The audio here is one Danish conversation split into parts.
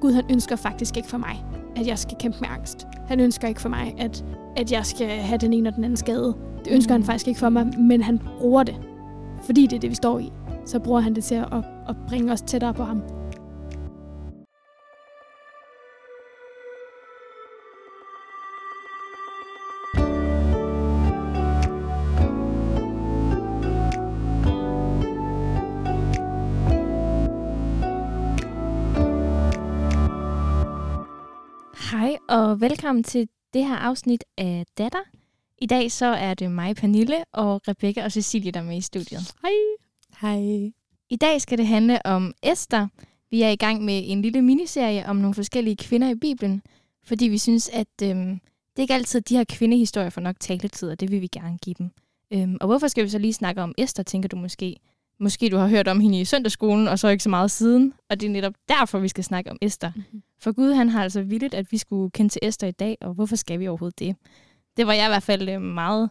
Gud han ønsker faktisk ikke for mig, at jeg skal kæmpe med angst. Han ønsker ikke for mig, at, at jeg skal have den ene og den anden skade. Det ønsker mm. han faktisk ikke for mig, men han bruger det. Fordi det er det, vi står i. Så bruger han det til at, at bringe os tættere på ham. Og velkommen til det her afsnit af Datter. I dag så er det mig, Pernille, og Rebecca og Cecilie, der er med i studiet. Hej. Hej. I dag skal det handle om Esther. Vi er i gang med en lille miniserie om nogle forskellige kvinder i Bibelen, fordi vi synes, at øhm, det er ikke altid, at de her kvindehistorier får nok taletid, og det vil vi gerne give dem. Øhm, og hvorfor skal vi så lige snakke om Esther, tænker du måske? Måske du har hørt om hende i søndagsskolen, og så ikke så meget siden, og det er netop derfor, vi skal snakke om Esther. Mm-hmm. For Gud han har altså vildt, at vi skulle kende til Esther i dag, og hvorfor skal vi overhovedet det? Det var jeg i hvert fald øh, meget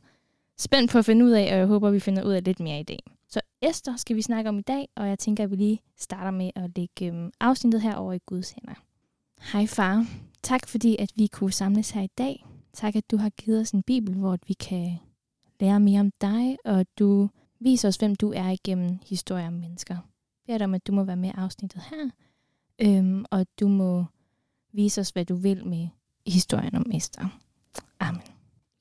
spændt på at finde ud af, og jeg håber, vi finder ud af lidt mere i dag. Så Esther skal vi snakke om i dag, og jeg tænker, at vi lige starter med at lægge øhm, afsnittet her over i Guds hænder. Hej far. Tak fordi, at vi kunne samles her i dag. Tak, at du har givet os en bibel, hvor vi kan lære mere om dig, og du viser os, hvem du er igennem historier om mennesker. Jeg beder dig om, at du må være med i afsnittet her, øhm, og du må vise os, hvad du vil med historien om Esther. Amen.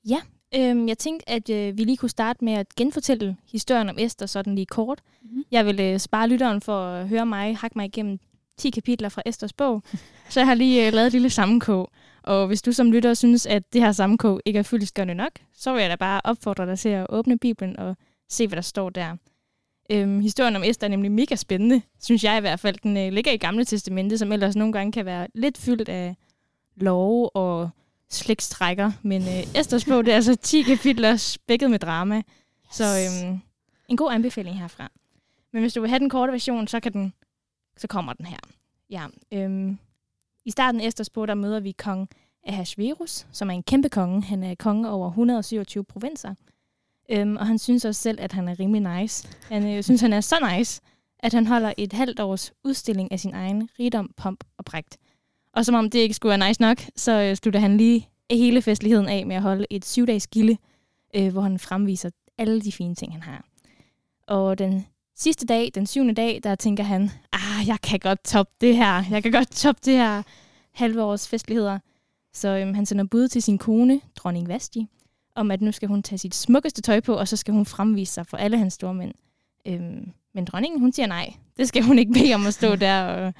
Ja, øhm, jeg tænkte, at øh, vi lige kunne starte med at genfortælle historien om Esther sådan lige kort. Mm-hmm. Jeg vil øh, spare lytteren for at høre mig hakke mig igennem 10 kapitler fra Esters bog, så jeg har lige øh, lavet et lille sammenkog. Og hvis du som lytter synes, at det her sammenkog ikke er fyldestgørende nok, så vil jeg da bare opfordre dig til at åbne Bibelen og se, hvad der står der. Øhm, historien om Esther er nemlig mega spændende, synes jeg i hvert fald. Den øh, ligger i Gamle Testamente, som ellers nogle gange kan være lidt fyldt af lov og slægtstrækker. Men øh, Esters bog, det er altså 10 kapitler spækket med drama. Yes. Så øhm, en god anbefaling herfra. Men hvis du vil have den korte version, så, kan den, så kommer den her. Ja, øhm, I starten af Esters bog, der møder vi kong Ahasverus, som er en kæmpe konge. Han er konge over 127 provinser. Øhm, og han synes også selv, at han er rimelig nice. Han øh, synes, han er så nice, at han holder et halvt års udstilling af sin egen rigdom, pomp og prægt. Og som om det ikke skulle være nice nok, så øh, slutter han lige hele festligheden af med at holde et syvdages gilde, øh, hvor han fremviser alle de fine ting, han har. Og den sidste dag, den syvende dag, der tænker han, ah, jeg kan godt toppe det her. Jeg kan godt toppe det her halve års festligheder. Så øhm, han sender bud til sin kone, dronning Vasti, om at nu skal hun tage sit smukkeste tøj på, og så skal hun fremvise sig for alle hans store mænd. Øhm, men dronningen, hun siger nej. Det skal hun ikke bede om at stå der og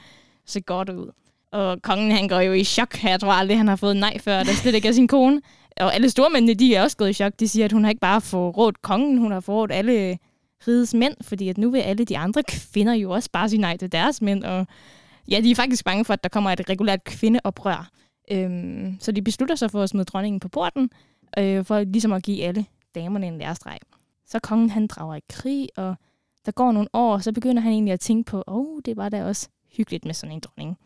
se godt ud. Og kongen, han går jo i chok. Jeg tror aldrig, han har fået nej før. Det er slet ikke af sin kone. Og alle stormændene, de er også gået i chok. De siger, at hun har ikke bare forrådt kongen, hun har forrådt alle rigets mænd, fordi at nu vil alle de andre kvinder jo også bare sige nej til deres mænd. Og ja, de er faktisk bange for, at der kommer et regulært kvindeoprør. Øhm, så de beslutter sig for at smide dronningen på porten, øh, for ligesom at give alle damerne en lærestreg. Så kongen han drager i krig, og der går nogle år, så begynder han egentlig at tænke på, åh, oh, det var da også hyggeligt med sådan en dronning.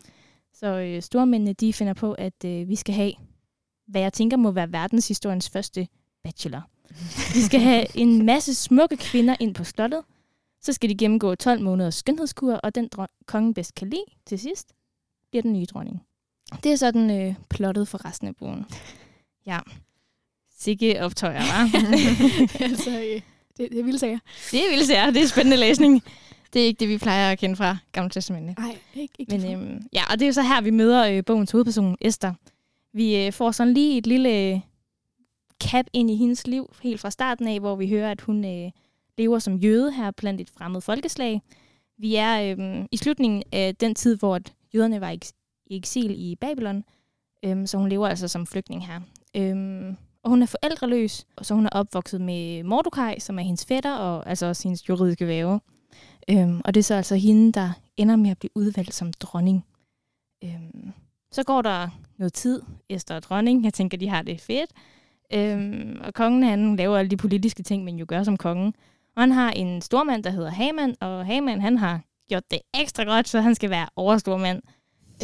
Så øh, stormændene, de finder på, at øh, vi skal have, hvad jeg tænker må være verdenshistoriens første bachelor. Vi skal have en masse smukke kvinder ind på slottet. Så skal de gennemgå 12 måneders skønhedskur, og den kongen bedst kan lide til sidst, bliver den nye dronning. Det er sådan øh, plottet for resten af bogen. Ja. Sikke optøjer, hva'? altså, øh, det, det er vilde sager. Det er vilde sager. Det er spændende læsning. Det er ikke det, vi plejer at kende fra Gamle Testamentet. Nej, ikke, ikke Men, øhm, ja, og det er jo så her, vi møder øh, bogens hovedperson, Esther. Vi øh, får sådan lige et lille cap ind i hendes liv, helt fra starten af, hvor vi hører, at hun øh, lever som jøde her blandt et fremmed folkeslag. Vi er øh, i slutningen af den tid, hvor jøderne var i eksil i Babylon, øh, så hun lever altså som flygtning her. Øh, og hun er forældreløs, og så hun er opvokset med Mordecai, som er hendes fætter, og altså også hendes juridiske væve. Øhm, og det er så altså hende, der ender med at blive udvalgt som dronning. Øhm, så går der noget tid, Esther og dronning. Jeg tænker, de har det fedt. Øhm, og kongen, han laver alle de politiske ting, man jo gør som kongen. Og han har en stormand, der hedder Haman, og Haman, han har gjort det ekstra godt, så han skal være overstormand.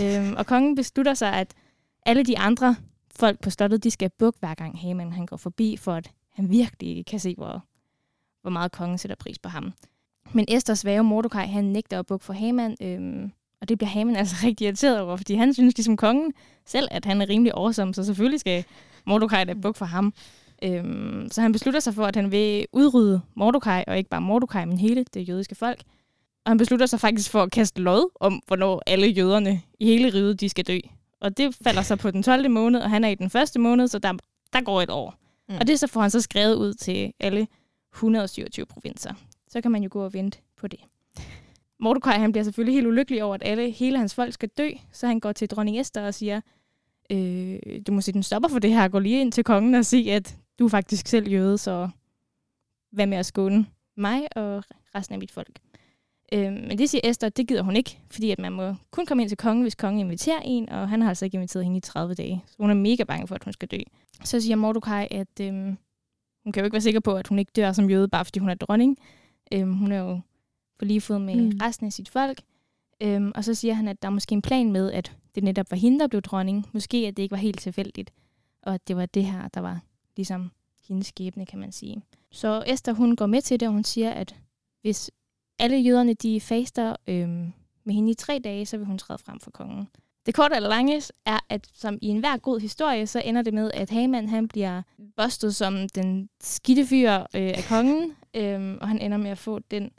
Øhm, og kongen beslutter sig, at alle de andre folk på slottet, de skal bukke hver gang Haman han går forbi, for at han virkelig kan se, hvor, hvor meget kongen sætter pris på ham. Men Esters svage Mordecai, han nægter at bukke for Haman, øhm, og Og det bliver Haman altså rigtig irriteret over, fordi han synes ligesom kongen selv, at han er rimelig awesome, så selvfølgelig skal Mordecai da bukke for ham. Øhm, så han beslutter sig for, at han vil udrydde Mordecai, og ikke bare Mordecai, men hele det jødiske folk. Og han beslutter sig faktisk for at kaste lod om, hvornår alle jøderne i hele riget, de skal dø. Og det falder så på den 12. måned, og han er i den første måned, så der, der går et år. Mm. Og det så får han så skrevet ud til alle 127 provinser. Så kan man jo gå og vente på det. Mordecai han bliver selvfølgelig helt ulykkelig over, at alle, hele hans folk skal dø, så han går til dronning Esther og siger, øh, du må sige, den stopper for det her, gå lige ind til kongen og sige, at du er faktisk selv jøde, så hvad med at skåne mig og resten af mit folk. Øh, men det siger Esther, det gider hun ikke, fordi at man må kun komme ind til kongen, hvis kongen inviterer en, og han har altså ikke inviteret hende i 30 dage. Så hun er mega bange for, at hun skal dø. Så siger Mordecai, at øh, hun kan jo ikke være sikker på, at hun ikke dør som jøde, bare fordi hun er dronning. Øh, hun er jo på lige fod med mm. resten af sit folk. Øhm, og så siger han, at der er måske en plan med, at det netop var hende, der blev dronning. Måske, at det ikke var helt tilfældigt. Og at det var det her, der var ligesom hendes skæbne, kan man sige. Så Esther, hun går med til det, og hun siger, at hvis alle jøderne, de faster øhm, med hende i tre dage, så vil hun træde frem for kongen. Det korte eller lange er, at som i enhver god historie, så ender det med, at Haman han bliver bustet som den skidte fyr øh, af kongen, øhm, og han ender med at få den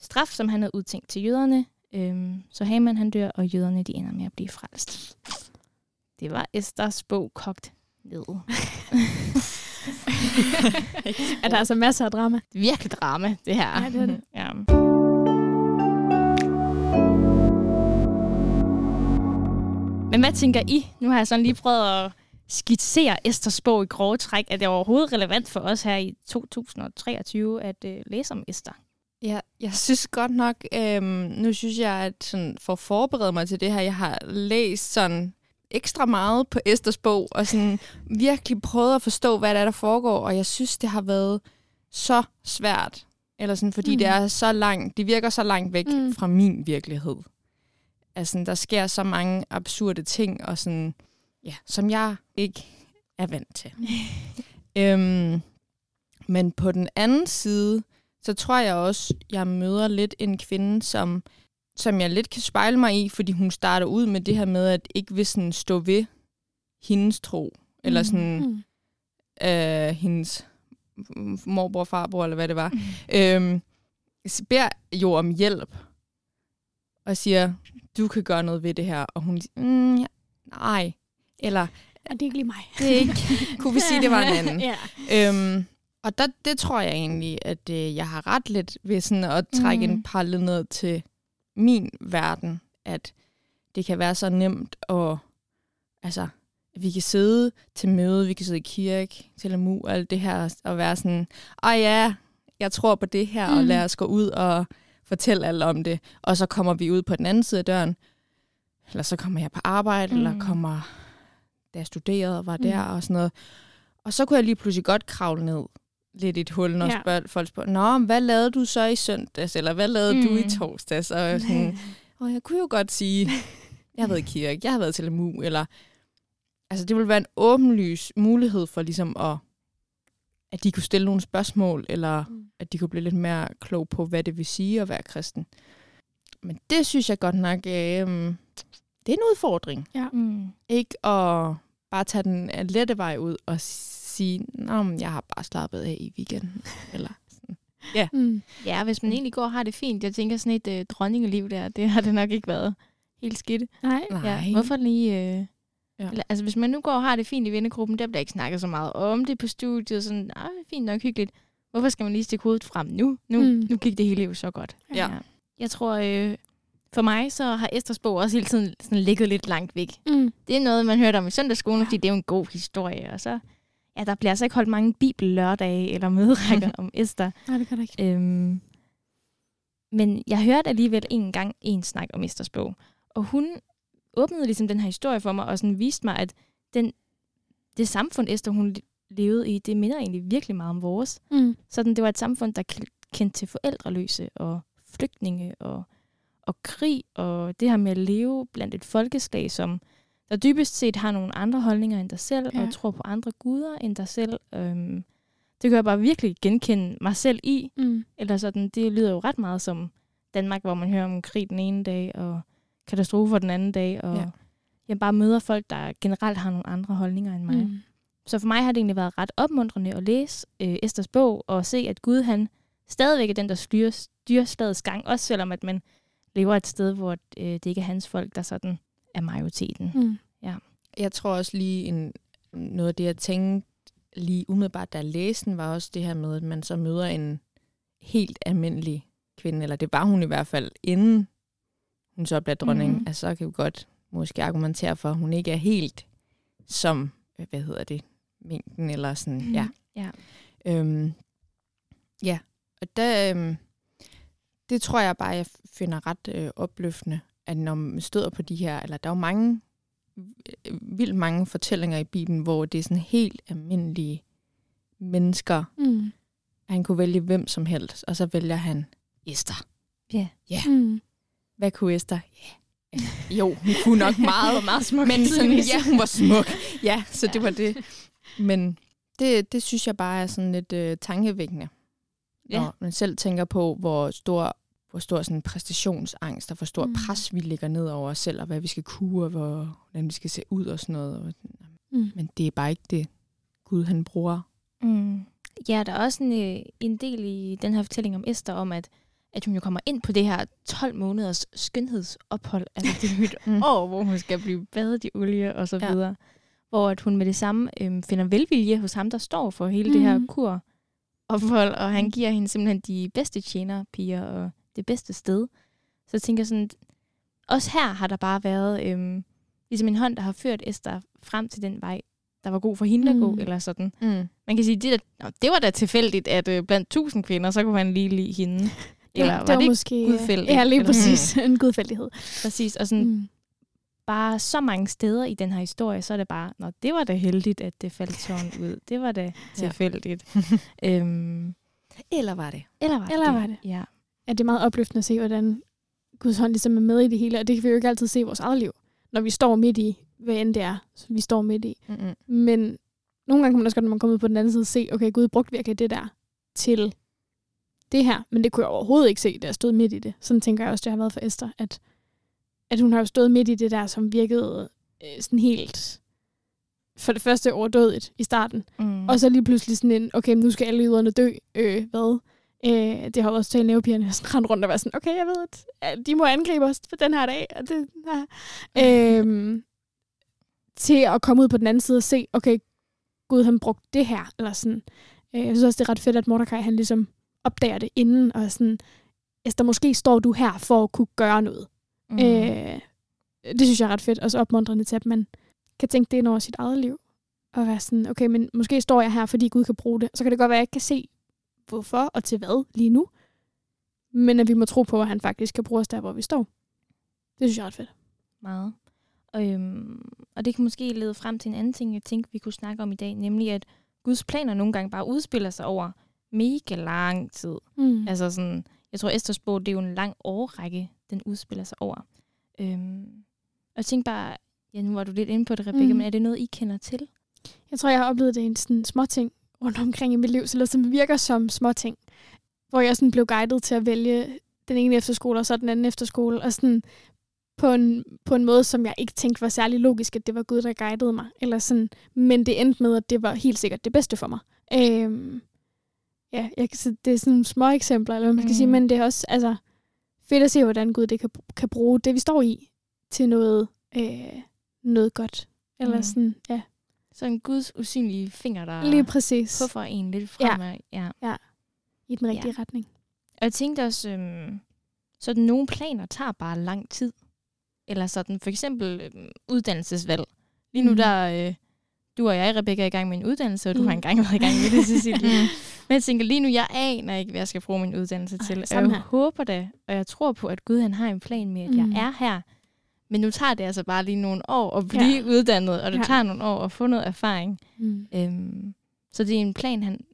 straf, som han havde udtænkt til jøderne. Øhm, så Haman han dør, og jøderne de ender med at blive frelst. Det var Esters bog kogt ned. er der altså masser af drama? Virkelig drama, det her. Ja, det er det. Men hvad tænker I? Nu har jeg sådan lige prøvet at skitsere Esters bog i grove træk. Er det overhovedet relevant for os her i 2023 at øh, læse om Esther? Ja, jeg synes godt nok, øhm, nu synes jeg, at sådan, for at forberede mig til det her, jeg har læst sådan ekstra meget på Esters bog, og sådan virkelig prøvet at forstå, hvad der er, der foregår, og jeg synes, det har været så svært, eller sådan, fordi mm. det er så langt, det virker så langt væk mm. fra min virkelighed. Altså, der sker så mange absurde ting, og sådan, ja, som jeg ikke er vant til. øhm, men på den anden side, så tror jeg også, jeg møder lidt en kvinde, som, som jeg lidt kan spejle mig i, fordi hun starter ud med det her med, at ikke vil sådan stå ved hendes tro, eller sådan mm. øh, hendes morbror, farbror, eller hvad det var, mm. øhm, beder jo om hjælp, og siger, du kan gøre noget ved det her, og hun siger, mm, ja, nej, eller... Ja, det er ikke lige mig. Det er ikke, kunne vi sige, det var en anden. ja. øhm, og der, det tror jeg egentlig, at øh, jeg har ret lidt ved sådan at trække mm. en parallel ned til min verden, at det kan være så nemt at, altså, at vi kan sidde til møde, vi kan sidde i kirke, til amu, og alt det her, og være sådan, åh ja, jeg tror på det her, mm. og lad os gå ud og fortælle alle om det. Og så kommer vi ud på den anden side af døren, eller så kommer jeg på arbejde, mm. eller kommer, da jeg studerede og var mm. der, og sådan noget. Og så kunne jeg lige pludselig godt kravle ned lidt et hul, når ja. spørger folk spørger, Nå, hvad lavede du så i søndags, eller hvad lavede mm. du i mm. torsdags? Og, sådan, og jeg kunne jo godt sige, jeg har været i kirke, jeg har været til MU, eller... Altså, det ville være en åbenlys mulighed for ligesom at, at de kunne stille nogle spørgsmål, eller mm. at de kunne blive lidt mere klog på, hvad det vil sige at være kristen. Men det synes jeg godt nok, øh, det er en udfordring. Ja. Mm. Ikke at bare tage den lette vej ud og sige, at jeg har bare slappet af i weekenden. Eller sådan. Ja. Mm. ja, hvis man egentlig går og har det fint. Jeg tænker sådan et øh, dronningeliv der, det har det nok ikke været helt skidt. Nej. Ja, hvorfor lige... Øh, ja. eller, altså hvis man nu går og har det fint i vennegruppen, der bliver ikke snakket så meget om det på studiet. Sådan, nej, fint nok, hyggeligt. Hvorfor skal man lige stikke hovedet frem nu? Nu, mm. nu gik det hele jo så godt. Ja. ja. Jeg tror, øh, for mig så har Esters bog også hele tiden sådan ligget lidt langt væk. Mm. Det er noget, man hørte om i søndagsskolen, ja. fordi det er jo en god historie. Og så ja, der bliver altså ikke holdt mange bibellørdage eller møderækker om Esther. Nej, det kan der ikke. Øhm, men jeg hørte alligevel en gang en snak om Esters bog, og hun åbnede ligesom den her historie for mig, og sådan viste mig, at den, det samfund, Esther hun levede i, det minder egentlig virkelig meget om vores. Mm. Sådan, det var et samfund, der kendte til forældreløse og flygtninge og, og krig, og det her med at leve blandt et folkeslag, som der dybest set har nogle andre holdninger end dig selv, ja. og tror på andre guder end dig selv. Øhm, det kan jeg bare virkelig genkende mig selv i. Mm. Eller sådan, det lyder jo ret meget som Danmark, hvor man hører om krig den ene dag, og katastrofer den anden dag, og ja. jeg bare møder folk, der generelt har nogle andre holdninger end mig. Mm. Så for mig har det egentlig været ret opmuntrende at læse øh, Esters bog, og se, at Gud han stadigvæk er den, der styrer, styrer slagets gang, også selvom at man lever et sted, hvor øh, det ikke er hans folk, der sådan er majoriteten. Mm. Ja. Jeg tror også lige, en, noget af det, jeg tænkte lige umiddelbart, da jeg læste den, var også det her med, at man så møder en helt almindelig kvinde, eller det var hun i hvert fald, inden hun så bliver dronning. Mm. Altså, så kan vi godt måske argumentere for, at hun ikke er helt som, hvad hedder det, mængden, eller sådan, mm. ja. Ja. Øhm, ja, og der, øhm, det tror jeg bare, jeg finder ret øh, opløftende, at når man støder på de her, eller der er jo mange, øh, vildt mange fortællinger i Bibelen, hvor det er sådan helt almindelige mennesker. Mm. Han kunne vælge hvem som helst, og så vælger han Esther. Ja. Yeah. Yeah. Mm. Hvad kunne Esther? Yeah. Jo, hun kunne nok meget. meget smuk. Men sådan, ja, hun var smuk. Ja, så det var det. Men det, det synes jeg bare er sådan lidt øh, tankevækkende. Ja. Når man selv tænker på, hvor stor hvor stor sådan præstationsangst og hvor stor mm. pres vi lægger ned over os selv, og hvad vi skal kunne, og hvor, hvordan vi skal se ud og sådan noget. Og, mm. Men det er bare ikke det, Gud han bruger. Mm. Ja, der er også en, øh, en del i den her fortælling om Esther, om at, at hun jo kommer ind på det her 12 måneders skønhedsophold. Altså det er et mm. år, hvor hun skal blive badet i olie og så ja. videre. Hvor at hun med det samme øhm, finder velvilje hos ham, der står for hele mm. det her mm. kur ophold, og han mm. giver hende simpelthen de bedste tjenerpiger og det bedste sted. Så jeg tænker sådan, også her har der bare været øhm, ligesom en hånd, der har ført Esther frem til den vej, der var god for hende at gå, mm. eller sådan. Mm. Man kan sige, det, der, det var da tilfældigt, at øh, blandt tusind kvinder, så kunne man lige lide hende. Eller ja, det var, var det måske gudfældigt? Ja, lige præcis. Mm. en gudfældighed. Præcis, og sådan mm. bare så mange steder i den her historie, så er det bare, nå, det var da heldigt, at det faldt sådan ud. Det var da tilfældigt. øhm, eller var det? Eller var eller det? Var det? Ja at det er meget opløftende at se, hvordan Guds hånd ligesom er med i det hele, og det kan vi jo ikke altid se i vores eget liv, når vi står midt i, hvad end det er, vi står midt i. Mm-hmm. Men nogle gange kan man også godt, når man kommer ud på den anden side, se, okay, Gud brugte virkelig det der til det her, men det kunne jeg overhovedet ikke se, da jeg stod midt i det. Sådan tænker jeg også, det har været for Esther, at, at hun har jo stået midt i det der, som virkede øh, sådan helt for det første overdødigt i starten, mm. og så lige pludselig sådan en, okay, nu skal alle yderne dø, øh, hvad? Øh, det har også talt nævepigerne sådan rende rundt og være sådan, okay, jeg ved, at de må angribe os på den her dag. Og det, ja. øh, til at komme ud på den anden side og se, okay, Gud han brugte det her, eller sådan. Øh, jeg synes også, det er ret fedt, at Mordecai han ligesom opdager det inden, og sådan, der måske står du her for at kunne gøre noget. Mm. Øh, det synes jeg er ret fedt, og så opmuntrende til, at man kan tænke det ind over sit eget liv. Og være sådan, okay, men måske står jeg her, fordi Gud kan bruge det. Så kan det godt være, at jeg ikke kan se, hvorfor og til hvad lige nu. Men at vi må tro på, at han faktisk kan bruge os der, hvor vi står. Det synes jeg er ret fedt. Meget. Og, øhm, og det kan måske lede frem til en anden ting, jeg tænkte, vi kunne snakke om i dag, nemlig at Guds planer nogle gange bare udspiller sig over mega lang tid. Mm. Altså sådan, jeg tror, Esters bog, det er jo en lang årrække, den udspiller sig over. Øhm, og jeg tænkte bare, ja, nu var du lidt inde på det, Rebecca, mm. men er det noget, I kender til? Jeg tror, jeg har oplevet det i en sådan små ting, rundt omkring i mit liv, så som virker som små ting. Hvor jeg sådan blev guidet til at vælge den ene efterskole, og så den anden efterskole, og sådan på en, på en måde, som jeg ikke tænkte var særlig logisk, at det var Gud, der guidede mig. Eller sådan. Men det endte med, at det var helt sikkert det bedste for mig. Øhm, ja, jeg kan, det er sådan små eksempler, eller hvad man skal mm. sige, men det er også altså, fedt at se, hvordan Gud det kan, kan bruge det, vi står i, til noget, øh, noget godt. Eller mm. sådan, ja. Så en Guds usynlige finger, der Lige præcis. puffer en lidt fremad. Ja. ja. ja. I den rigtige ja. retning. Og jeg tænkte også, øhm, sådan nogle planer tager bare lang tid. Eller sådan for eksempel øhm, uddannelsesvalg. Lige nu mm. der, øh, du og jeg, Rebecca, er i gang med en uddannelse, og du mm. har engang været i gang med det, Cecilie. Men jeg tænker lige nu, jeg aner ikke, hvad jeg skal bruge min uddannelse til. Og jeg her. håber det, og jeg tror på, at Gud han har en plan med, at mm. jeg er her men nu tager det altså bare lige nogle år at blive ja. uddannet, og det ja. tager nogle år at få noget erfaring. Mm. Øhm, så det er en plan, han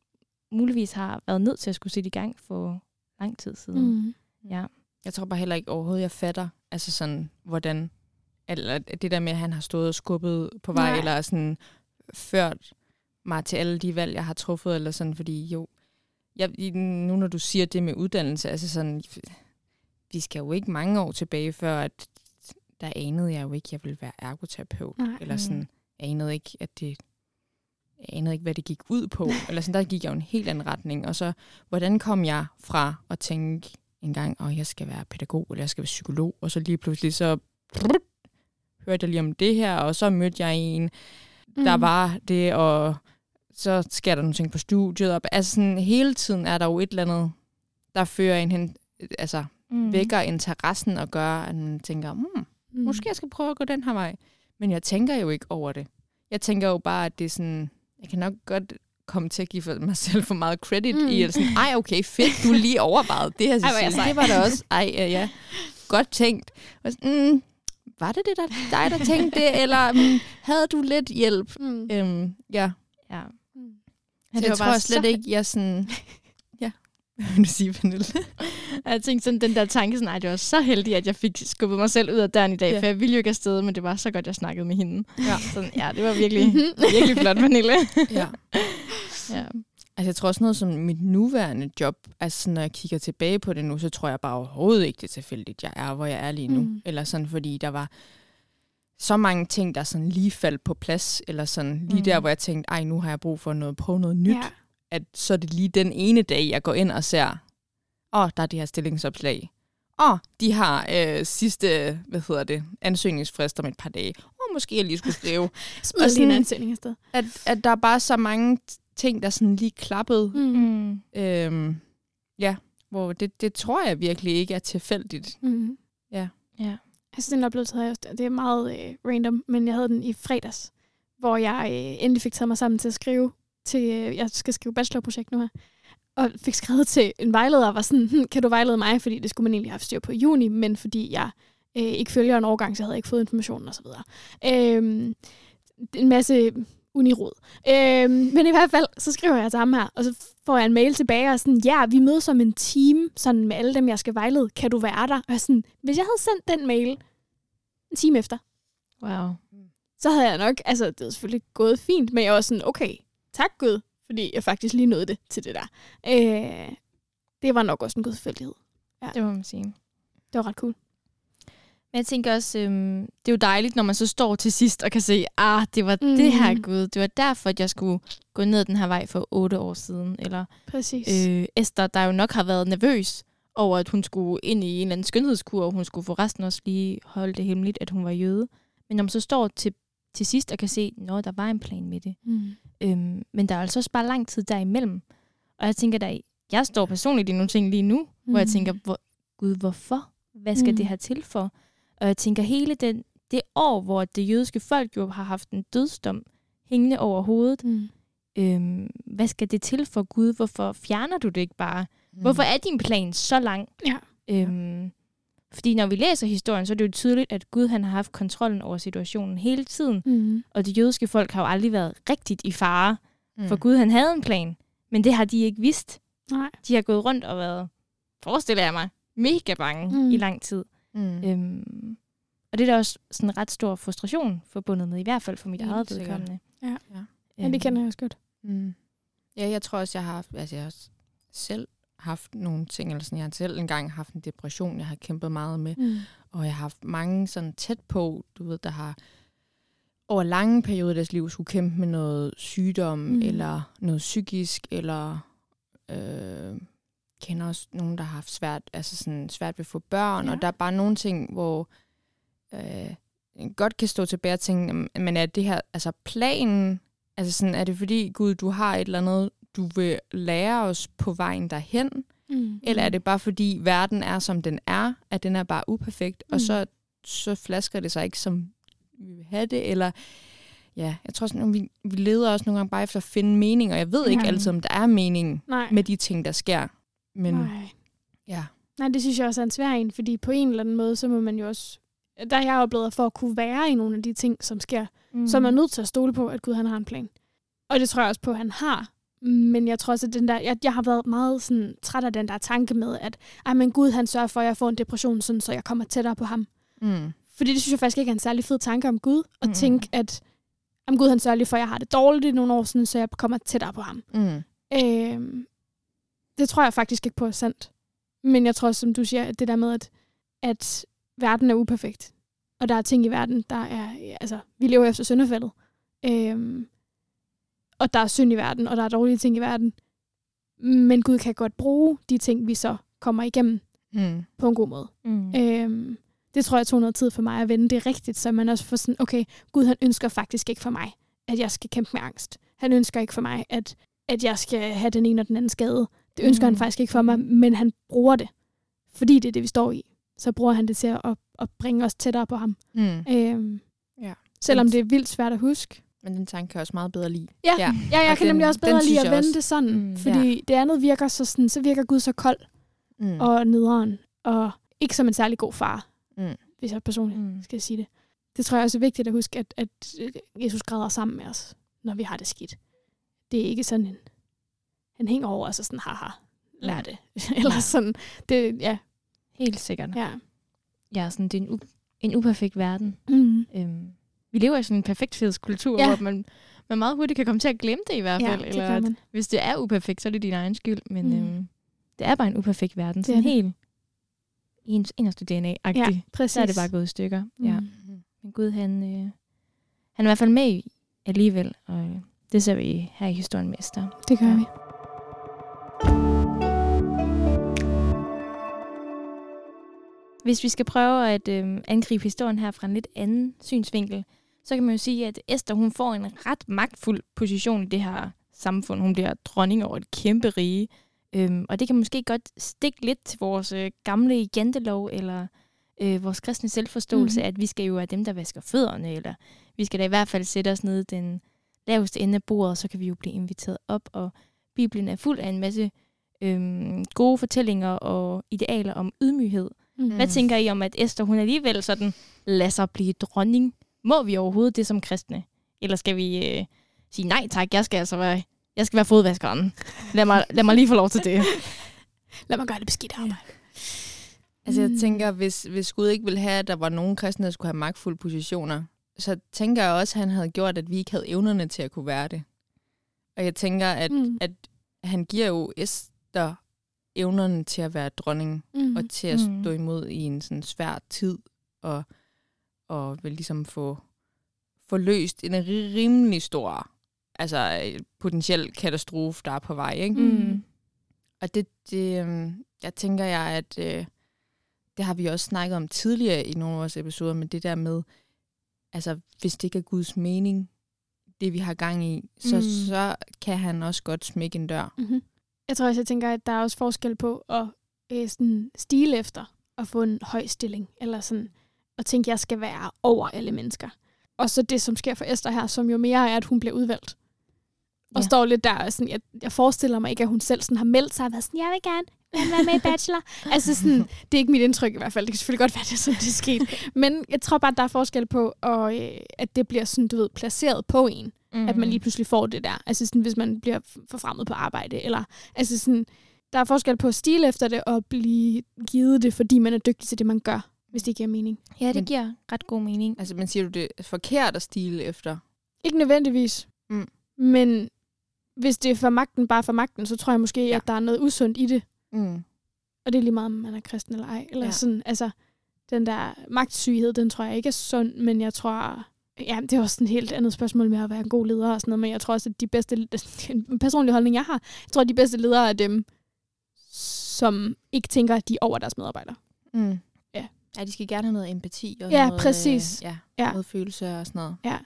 muligvis har været nødt til at skulle sætte i gang for lang tid siden. Mm. Ja. Jeg tror bare heller ikke overhovedet, jeg fatter, altså sådan, hvordan, eller det der med, at han har stået og skubbet på vej, Nej. eller sådan ført mig til alle de valg, jeg har truffet, eller sådan, fordi jo, jeg, nu når du siger det med uddannelse, altså sådan, vi skal jo ikke mange år tilbage, før at der anede jeg jo ikke, at jeg ville være ergoterapeut. Nej. Eller sådan, jeg anede ikke, at det jeg anede ikke, hvad det gik ud på. Eller sådan, der gik jeg jo en helt anden retning. Og så, hvordan kom jeg fra at tænke en gang, at oh, jeg skal være pædagog, eller jeg skal være psykolog, og så lige pludselig så brrr, hørte jeg lige om det her, og så mødte jeg en, der mm. var det, og så sker der nogle ting på studiet. Og, altså sådan, hele tiden er der jo et eller andet, der fører en hen, altså mm. vækker interessen og gør, at man tænker, hmm, mm. måske jeg skal prøve at gå den her vej. Men jeg tænker jo ikke over det. Jeg tænker jo bare, at det er sådan, jeg kan nok godt komme til at give mig selv for meget credit mm. i, at sådan, ej okay, fedt, du lige overvejet det her, Cecilie. Ej, det var da også, ej ja, ja, godt tænkt. Og sådan, mm, var det det der, dig, der tænkte det, eller mm, havde du lidt hjælp? Mm. Øhm, ja. ja. Mm. Så det jeg tror slet så... ikke, jeg sådan... ja, hvad vil du sige, Pernille? jeg tænkte sådan, den der tanke, sådan, det var så heldig, at jeg fik skubbet mig selv ud af døren i dag, ja. for jeg ville jo ikke afsted, men det var så godt, jeg snakkede med hende. Ja, sådan, ja det var virkelig, virkelig flot, Pernille. ja. ja. Altså jeg tror også noget som mit nuværende job, altså når jeg kigger tilbage på det nu, så tror jeg bare overhovedet ikke, det er tilfældigt, jeg er, hvor jeg er lige nu. Mm. Eller sådan, fordi der var så mange ting, der sådan lige faldt på plads, eller sådan lige mm. der, hvor jeg tænkte, ej, nu har jeg brug for noget, prøve noget nyt. Ja. At så er det lige den ene dag, jeg går ind og ser, åh, oh, der er det her stillingsopslag. Åh, oh, de har øh, sidste, hvad hedder det, ansøgningsfrist om et par dage. Åh, oh, måske jeg lige skulle skrive. Smid lige en ansøgning afsted. At, at der er bare så mange ting, der sådan lige klappede. Mm. Øhm, ja, hvor det, det tror jeg virkelig ikke er tilfældigt. Mm. Ja. ja. Altså den oplevelse havde jeg det er meget øh, random, men jeg havde den i fredags, hvor jeg øh, endelig fik taget mig sammen til at skrive til, øh, jeg skal skrive bachelorprojekt nu her, og fik skrevet til en vejleder, og var sådan, hm, kan du vejlede mig, fordi det skulle man egentlig have styr på i juni, men fordi jeg øh, ikke følger en overgang, så havde jeg ikke fået informationen osv. Øh, en masse unirod. Øh, men i hvert fald, så skriver jeg til ham her, og så får jeg en mail tilbage, og sådan, ja, vi mødes som en team, sådan med alle dem, jeg skal vejlede. Kan du være der? Og sådan, hvis jeg havde sendt den mail en time efter, wow. så havde jeg nok, altså det havde selvfølgelig gået fint, men jeg var sådan, okay, tak Gud, fordi jeg faktisk lige nåede det til det der. Øh, det var nok også en god tilfældighed. Ja. Det må man sige. Det var ret cool. Men jeg tænker også, øhm, det er jo dejligt, når man så står til sidst og kan se, ah, det var mm. det her Gud. Det var derfor, at jeg skulle gå ned den her vej for otte år siden. Eller Præcis. Øh, Esther, der jo nok har været nervøs over, at hun skulle ind i en eller anden skønhedskur, og hun skulle for resten også lige holde det hemmeligt, at hun var jøde. Men når man så står til, til sidst og kan se, at der var en plan med det. Mm. Øhm, men der er altså også bare lang tid derimellem. Og jeg tænker, der, jeg står personligt i nogle ting lige nu, mm. hvor jeg mm. tænker, hvor, Gud, hvorfor? Hvad skal mm. det her til for? Og jeg tænker, hele den, det år, hvor det jødiske folk jo har haft en dødsdom hængende over hovedet, mm. øhm, hvad skal det til for Gud? Hvorfor fjerner du det ikke bare? Mm. Hvorfor er din plan så lang? Ja. Øhm, fordi når vi læser historien, så er det jo tydeligt, at Gud han har haft kontrollen over situationen hele tiden. Mm. Og det jødiske folk har jo aldrig været rigtigt i fare. Mm. For Gud han havde en plan, men det har de ikke vidst. Nej. De har gået rundt og været, forestiller jeg mig, mega bange mm. i lang tid. Mm. Øhm, og det er da også sådan en ret stor frustration forbundet med, i hvert fald for mit eget vedkommende. Ja. ja. ja, det kender jeg også godt. Mm. Ja, jeg tror også, jeg har haft, altså jeg har selv haft nogle ting, eller sådan, jeg har selv engang haft en depression, jeg har kæmpet meget med, mm. og jeg har haft mange sådan tæt på, du ved, der har over lange perioder af deres liv skulle kæmpe med noget sygdom, mm. eller noget psykisk, eller øh, kender også nogen, der har haft svært, altså sådan svært ved at få børn, ja. og der er bare nogle ting, hvor øh, godt kan stå tilbage og tænke, men er det her, altså planen, altså sådan, er det fordi, Gud, du har et eller andet, du vil lære os på vejen derhen, mm. eller er det bare fordi, verden er, som den er, at den er bare uperfekt, mm. og så, så flasker det sig ikke, som vi vil have det, eller ja, jeg tror sådan, vi, vi leder også nogle gange bare efter at finde mening, og jeg ved ikke ja. altid, om der er mening Nej. med de ting, der sker. Men Nej. ja. Nej, det synes jeg også er en svær en, fordi på en eller anden måde, så må man jo også... Der har jeg oplevet, for at kunne være i nogle af de ting, som sker, mm. så er man nødt til at stole på, at Gud han har en plan. Og det tror jeg også på, at han har. Men jeg tror også, at den der, jeg, jeg har været meget sådan, træt af den der tanke med, at ej, men Gud han sørger for, at jeg får en depression, sådan, så jeg kommer tættere på ham. Mm. Fordi det synes jeg faktisk ikke er en særlig fed tanke om Gud, at mm. tænke, at om Gud han sørger lige for, at jeg har det dårligt i nogle år, sådan, så jeg kommer tættere på ham. Mm. Øh, det tror jeg faktisk ikke på er sandt. Men jeg tror, som du siger, at det der med, at, at verden er uperfekt. Og der er ting i verden, der er... Altså, vi lever efter syndefaldet. Øhm, og der er synd i verden, og der er dårlige ting i verden. Men Gud kan godt bruge de ting, vi så kommer igennem mm. på en god måde. Mm. Øhm, det tror jeg tog noget tid for mig at vende det rigtigt, så man også får sådan, okay, Gud han ønsker faktisk ikke for mig, at jeg skal kæmpe med angst. Han ønsker ikke for mig, at, at jeg skal have den ene og den anden skade. Det ønsker mm. han faktisk ikke for mig, men han bruger det, fordi det er det, vi står i. Så bruger han det til at, at bringe os tættere på ham. Mm. Øhm, ja. Selvom det er vildt svært at huske. Men den tanke kan også meget bedre lide. Ja, ja. ja jeg og kan den, nemlig også bedre lide at vende det sådan. Mm, fordi ja. det andet virker så, sådan, så virker Gud så kold mm. og nederen. Og ikke som en særlig god far, mm. hvis jeg personligt mm. skal sige det. Det tror jeg også er vigtigt at huske, at, at Jesus græder sammen med os, når vi har det skidt. Det er ikke sådan en, han hænger over os og sådan, haha, lær det. Eller ja. sådan, det, ja. Helt sikkert. Ja. Ja, sådan, det er en, u- en uperfekt verden. Mm. Øhm, vi lever i sådan en perfekthedskultur, ja. hvor man, man meget hurtigt kan komme til at glemme det i hvert fald. Ja, eller at, hvis det er uperfekt, så er det din egen skyld. Men mm. øhm, det er bare en uperfekt verden. Sådan helt ens inderste DNA-agtig. Ja, præcis. Så er det bare gået i stykker. Mm. Ja. Men Gud, han, øh, han er i hvert fald med i alligevel. Og øh, det ser vi her i historien mester. Det gør ja. vi. Hvis vi skal prøve at øh, angribe historien her fra en lidt anden synsvinkel, så kan man jo sige, at Esther hun får en ret magtfuld position i det her samfund. Hun bliver dronning over et kæmpe rige. Øhm, og det kan måske godt stikke lidt til vores øh, gamle jantelov, eller øh, vores kristne selvforståelse, mm. at vi skal jo være dem, der vasker fødderne, eller vi skal da i hvert fald sætte os ned den laveste ende af bordet, så kan vi jo blive inviteret op. Og Bibelen er fuld af en masse øh, gode fortællinger og idealer om ydmyghed. Mm. Hvad tænker I om, at Esther hun alligevel sådan lader sig blive dronning? Må vi overhovedet det som kristne? Eller skal vi øh, sige, nej tak, jeg skal altså være, jeg skal være fodvaskeren. Lad mig, lad mig lige få lov til det. lad mig gøre det beskidt arbejde. Altså jeg mm. tænker, hvis, hvis Gud ikke ville have, at der var nogen kristne, der skulle have magtfulde positioner, så tænker jeg også, at han havde gjort, at vi ikke havde evnerne til at kunne være det. Og jeg tænker, at, mm. at han giver jo Esther evnerne til at være dronning, mm. og til at mm. stå imod i en sådan svær tid, og, og vil ligesom få, få løst en rimelig stor altså potentiel katastrofe, der er på vej. Ikke? Mm. Og det, det øhm, jeg tænker jeg, at øh, det har vi også snakket om tidligere i nogle af vores episoder, men det der med, altså hvis det ikke er Guds mening, det vi har gang i, så, mm. så kan han også godt smække en dør. Mm-hmm. Jeg tror også, jeg tænker, at der er også forskel på at øh, sådan stile efter at få en høj stilling, eller sådan at tænke, at jeg skal være over alle mennesker. Og så det, som sker for Esther her, som jo mere er, at hun bliver udvalgt. Og ja. står lidt der, sådan, jeg, jeg forestiller mig ikke, at hun selv sådan har meldt sig og været sådan, jeg vil gerne, være med i Bachelor. altså sådan, det er ikke mit indtryk i hvert fald. Det kan selvfølgelig godt være, det er sådan, det er sket. Men jeg tror bare, at der er forskel på, og, øh, at det bliver sådan, du ved, placeret på en. Mm. At man lige pludselig får det der. Altså sådan, hvis man bliver forfremmet på arbejde. Eller, altså sådan, der er forskel på at stile efter det, og blive givet det, fordi man er dygtig til det, man gør. Hvis det giver mening. Ja, det giver ret god mening. Altså, men siger du, det er forkert at stile efter? Ikke nødvendigvis. Mm. Men hvis det er for magten, bare for magten, så tror jeg måske, ja. at der er noget usundt i det. Mm. Og det er lige meget, om man er kristen eller ej. Eller ja. sådan, altså, den der magtsyghed, den tror jeg ikke er sund, men jeg tror, ja, det er også et helt andet spørgsmål med at være en god leder og sådan noget, men jeg tror også, at de bedste, en personlig holdning, jeg har, jeg tror, at de bedste ledere er dem, som ikke tænker, at de er over deres medarbejdere. Mm. Ja. de skal gerne have noget empati og ja, noget, præcis. Øh, ja, ja, noget følelse og sådan noget. Ja.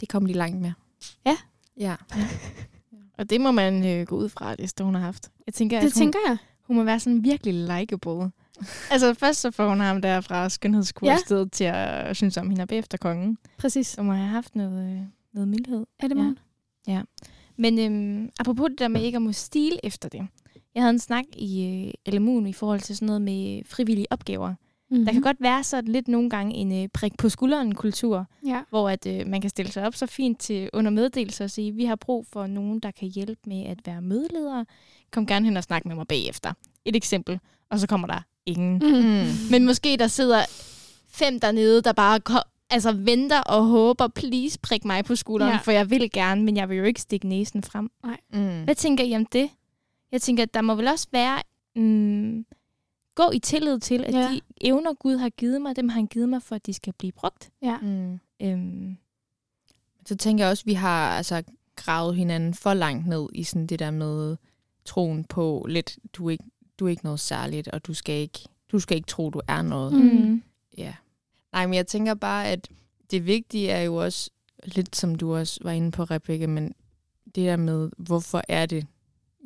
Det kommer de langt med. Ja. Ja. ja. Og det må man øh, gå ud fra, det hun har haft. Jeg tænker, det at hun, tænker jeg. Hun må være sådan virkelig likeable. altså først så får hun ham der fra skønhedskursstedet ja. til at synes om hende og efter kongen. Præcis. Og må have haft noget, øh, noget mildhed. Ja, det ja. ja. Men øhm, apropos det der med ikke at må stile efter det. Jeg havde en snak i øh, LMU'en i forhold til sådan noget med frivillige opgaver. Mm-hmm. Der kan godt være sådan lidt nogle gange en øh, prik på skulderen kultur, ja. hvor at øh, man kan stille sig op så fint til under meddelelse og sige, vi har brug for nogen, der kan hjælpe med at være mødeleder. Kom gerne hen og snak med mig bagefter. Et eksempel. Og så kommer der ingen. Mm. Men måske der sidder fem dernede, der bare altså venter og håber, please prik mig på skulderen, ja. for jeg vil gerne, men jeg vil jo ikke stikke næsen frem. Nej. Mm. Hvad tænker I om det? Jeg tænker, at der må vel også være mm, gå i tillid til, at ja. de evner, Gud har givet mig, dem har han givet mig, for at de skal blive brugt. Ja. Mm. Øhm. Så tænker jeg også, at vi har altså gravet hinanden for langt ned i sådan det der med troen på lidt, du er ikke, du er ikke noget særligt, og du skal ikke, du skal ikke tro, du er noget. Mm. Ja. Nej, men jeg tænker bare, at det vigtige er jo også, lidt som du også var inde på, Rebecca, men det der med, hvorfor er det,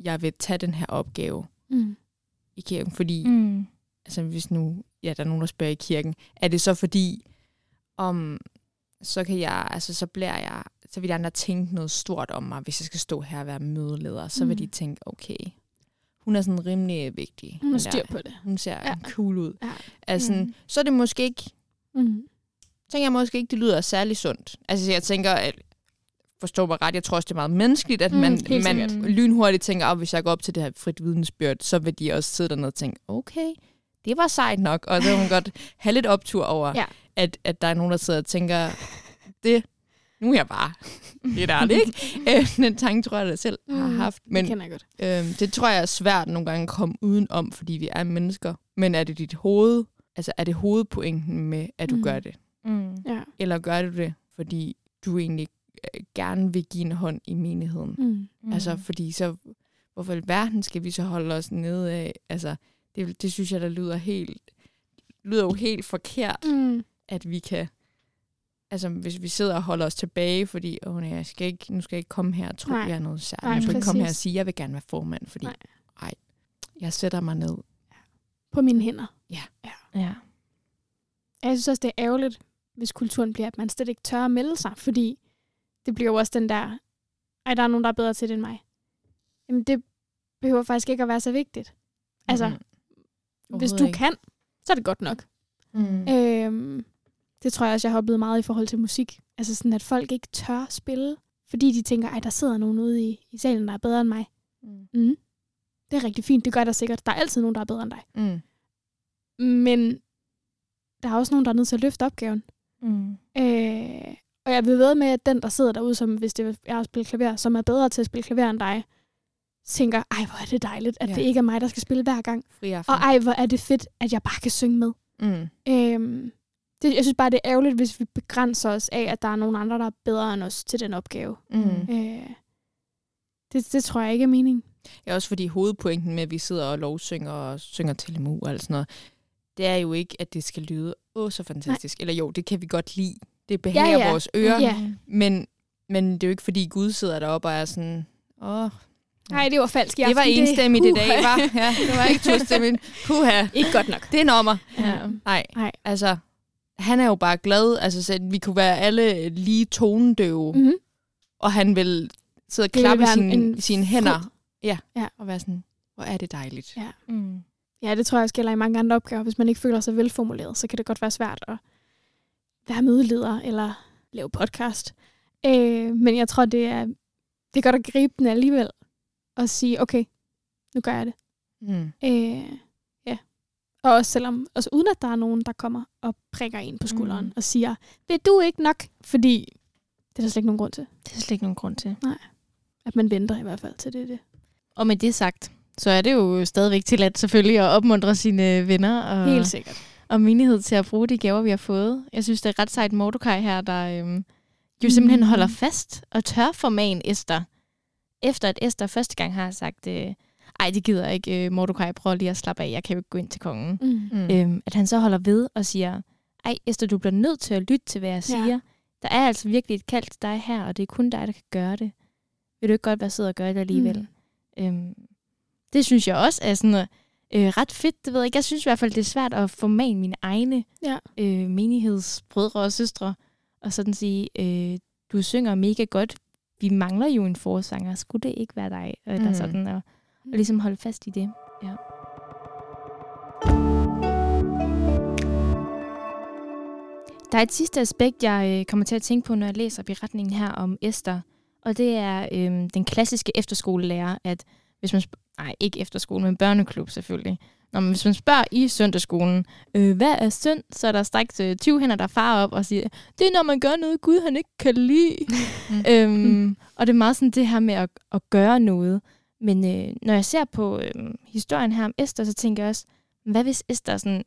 jeg vil tage den her opgave mm. I kirken? Fordi, mm. altså hvis nu, ja, der er nogen, der spørger i kirken, er det så fordi, om, så kan jeg, altså så bliver jeg, så vil de andre tænke noget stort om mig, hvis jeg skal stå her og være mødeleder. Så vil mm. de tænke, okay, hun er sådan rimelig vigtig. Hun har styr på det. Hun ser ja. cool ud. Ja. Altså, mm. Så er det måske ikke, mm. tænker jeg måske ikke, det lyder særlig sundt. Altså jeg tænker, at forstå mig ret, jeg tror også, det er meget menneskeligt, at mm, man, man lynhurtigt tænker, at oh, hvis jeg går op til det her frit vidensbyrd, så vil de også sidde dernede og tænke, okay, det var sejt nok, og så vil man godt have lidt optur over, ja. at, at der er nogen, der sidder og tænker, det, nu er jeg bare lidt ærlig, ikke? Øh, den tanke tror jeg, jeg selv har mm, haft. Men det jeg godt. Øh, det tror jeg er svært nogle gange at komme udenom, fordi vi er mennesker. Men er det dit hoved, altså er det hovedpointen med, at du mm. gør det? Mm. Ja. Eller gør du det, fordi du egentlig øh, gerne vil give en hånd i menigheden? Mm. Altså, fordi så, hvorfor i verden skal vi så holde os nede af? Altså, det, det synes jeg, der lyder helt, lyder jo helt forkert, mm. at vi kan altså hvis vi sidder og holder os tilbage, fordi åh nej, jeg skal ikke, nu skal jeg ikke komme her og tro, nej. jeg er noget særligt. jeg skal ikke komme her og sige, jeg vil gerne være formand, fordi nej. Ej, jeg sætter mig ned. På mine hænder. Ja. ja. ja. Jeg synes også, det er ærgerligt, hvis kulturen bliver, at man slet ikke tør at melde sig, fordi det bliver jo også den der, ej, der er nogen, der er bedre til det end mig. Jamen, det behøver faktisk ikke at være så vigtigt. Altså, mm. hvis du ikke. kan, så er det godt nok. Mm. Øhm, det tror jeg også, jeg har oplevet meget i forhold til musik. Altså sådan, at folk ikke tør spille, fordi de tænker, ej, der sidder nogen ude i, i salen, der er bedre end mig. Mm. Mm. Det er rigtig fint, det gør der sikkert. Der er altid nogen, der er bedre end dig. Mm. Men der er også nogen, der er nødt til at løfte opgaven. Mm. Øh, og jeg vil ved med, at den, der sidder derude, som hvis det er at spille klaver, som er bedre til at spille klaver end dig, tænker, ej, hvor er det dejligt, at ja. det ikke er mig, der skal spille hver gang. Og ej, hvor er det fedt, at jeg bare kan synge med. Mm. Øhm, det, jeg synes bare, det er ærgerligt, hvis vi begrænser os af, at der er nogen andre, der er bedre end os til den opgave. Mm. Øh, det, det tror jeg ikke er meningen. Ja, også fordi hovedpointen med, at vi sidder og lovsynger og synger til og alt sådan noget, det er jo ikke, at det skal lyde åh så fantastisk. Nej. Eller jo, det kan vi godt lide. Det behager ja, ja. vores ører. Ja. Men, men det er jo ikke, fordi Gud sidder deroppe og er sådan, åh, Nej, det var falsk Det var enstemmigt i dag, var? Ja, det var ikke tostemmigt. Puha. Ikke godt nok. Det er nummer. Ja. Nej. Nej. Altså, han er jo bare glad. Altså, så vi kunne være alle lige tonedøve. Mm-hmm. Og han vil sidde og klappe sine, en sine hænder. Ja. ja. Og være sådan, hvor er det dejligt. Ja. Mm. ja, det tror jeg også gælder i mange andre opgaver. Hvis man ikke føler sig velformuleret, så kan det godt være svært at være mødeleder eller lave podcast. Øh, men jeg tror, det er, det er godt at gribe den alligevel. Og sige, okay, nu gør jeg det. Mm. Øh, og også selvom, også uden at der er nogen, der kommer og prikker en på skulderen mm. og siger, vil du ikke nok? Fordi det er der slet ikke nogen grund til. Det er der slet ikke nogen grund til. Nej. At man venter i hvert fald til det. det. Og med det sagt, så er det jo stadigvæk til at selvfølgelig at opmuntre sine venner og, Helt sikkert. Og menighed til at bruge de gaver, vi har fået. Jeg synes, det er ret sejt Mordecai her, der øhm, jo simpelthen mm. holder fast og tør forman Esther. Efter at Esther første gang har sagt, øh, ej, det gider jeg ikke, uh, Mordecai, prøv lige at slappe af, jeg kan jo ikke gå ind til kongen. Mm. Mm. Øhm, at han så holder ved og siger, ej Esther, du bliver nødt til at lytte til, hvad jeg siger. Ja. Der er altså virkelig et kald til dig her, og det er kun dig, der kan gøre det. Vil du ikke godt være sød og gøre det alligevel? Mm. Øhm, det synes jeg også er sådan øh, ret fedt. Det ved jeg Jeg synes i hvert fald, det er svært at formane mine egne ja. øh, menighedsbrødre og søstre, og sådan sige, øh, du synger mega godt. Vi mangler jo en forsanger. Skulle det ikke være dig? Eller mm. sådan, og og ligesom holde fast i det. Ja. Der er et sidste aspekt, jeg øh, kommer til at tænke på, når jeg læser beretningen her om Esther. Og det er øhm, den klassiske efterskolelærer, at hvis man spørger, nej, ikke efterskole, men børneklub selvfølgelig. Når man, hvis man spørger i søndagsskolen, øh, hvad er synd, så er der straks øh, 20 hænder, der farer op og siger, det er, når man gør noget, Gud han ikke kan lide. Mm. øhm, og det er meget sådan det her med at, at gøre noget. Men øh, når jeg ser på øh, historien her om Esther, så tænker jeg også, hvad hvis Esther sådan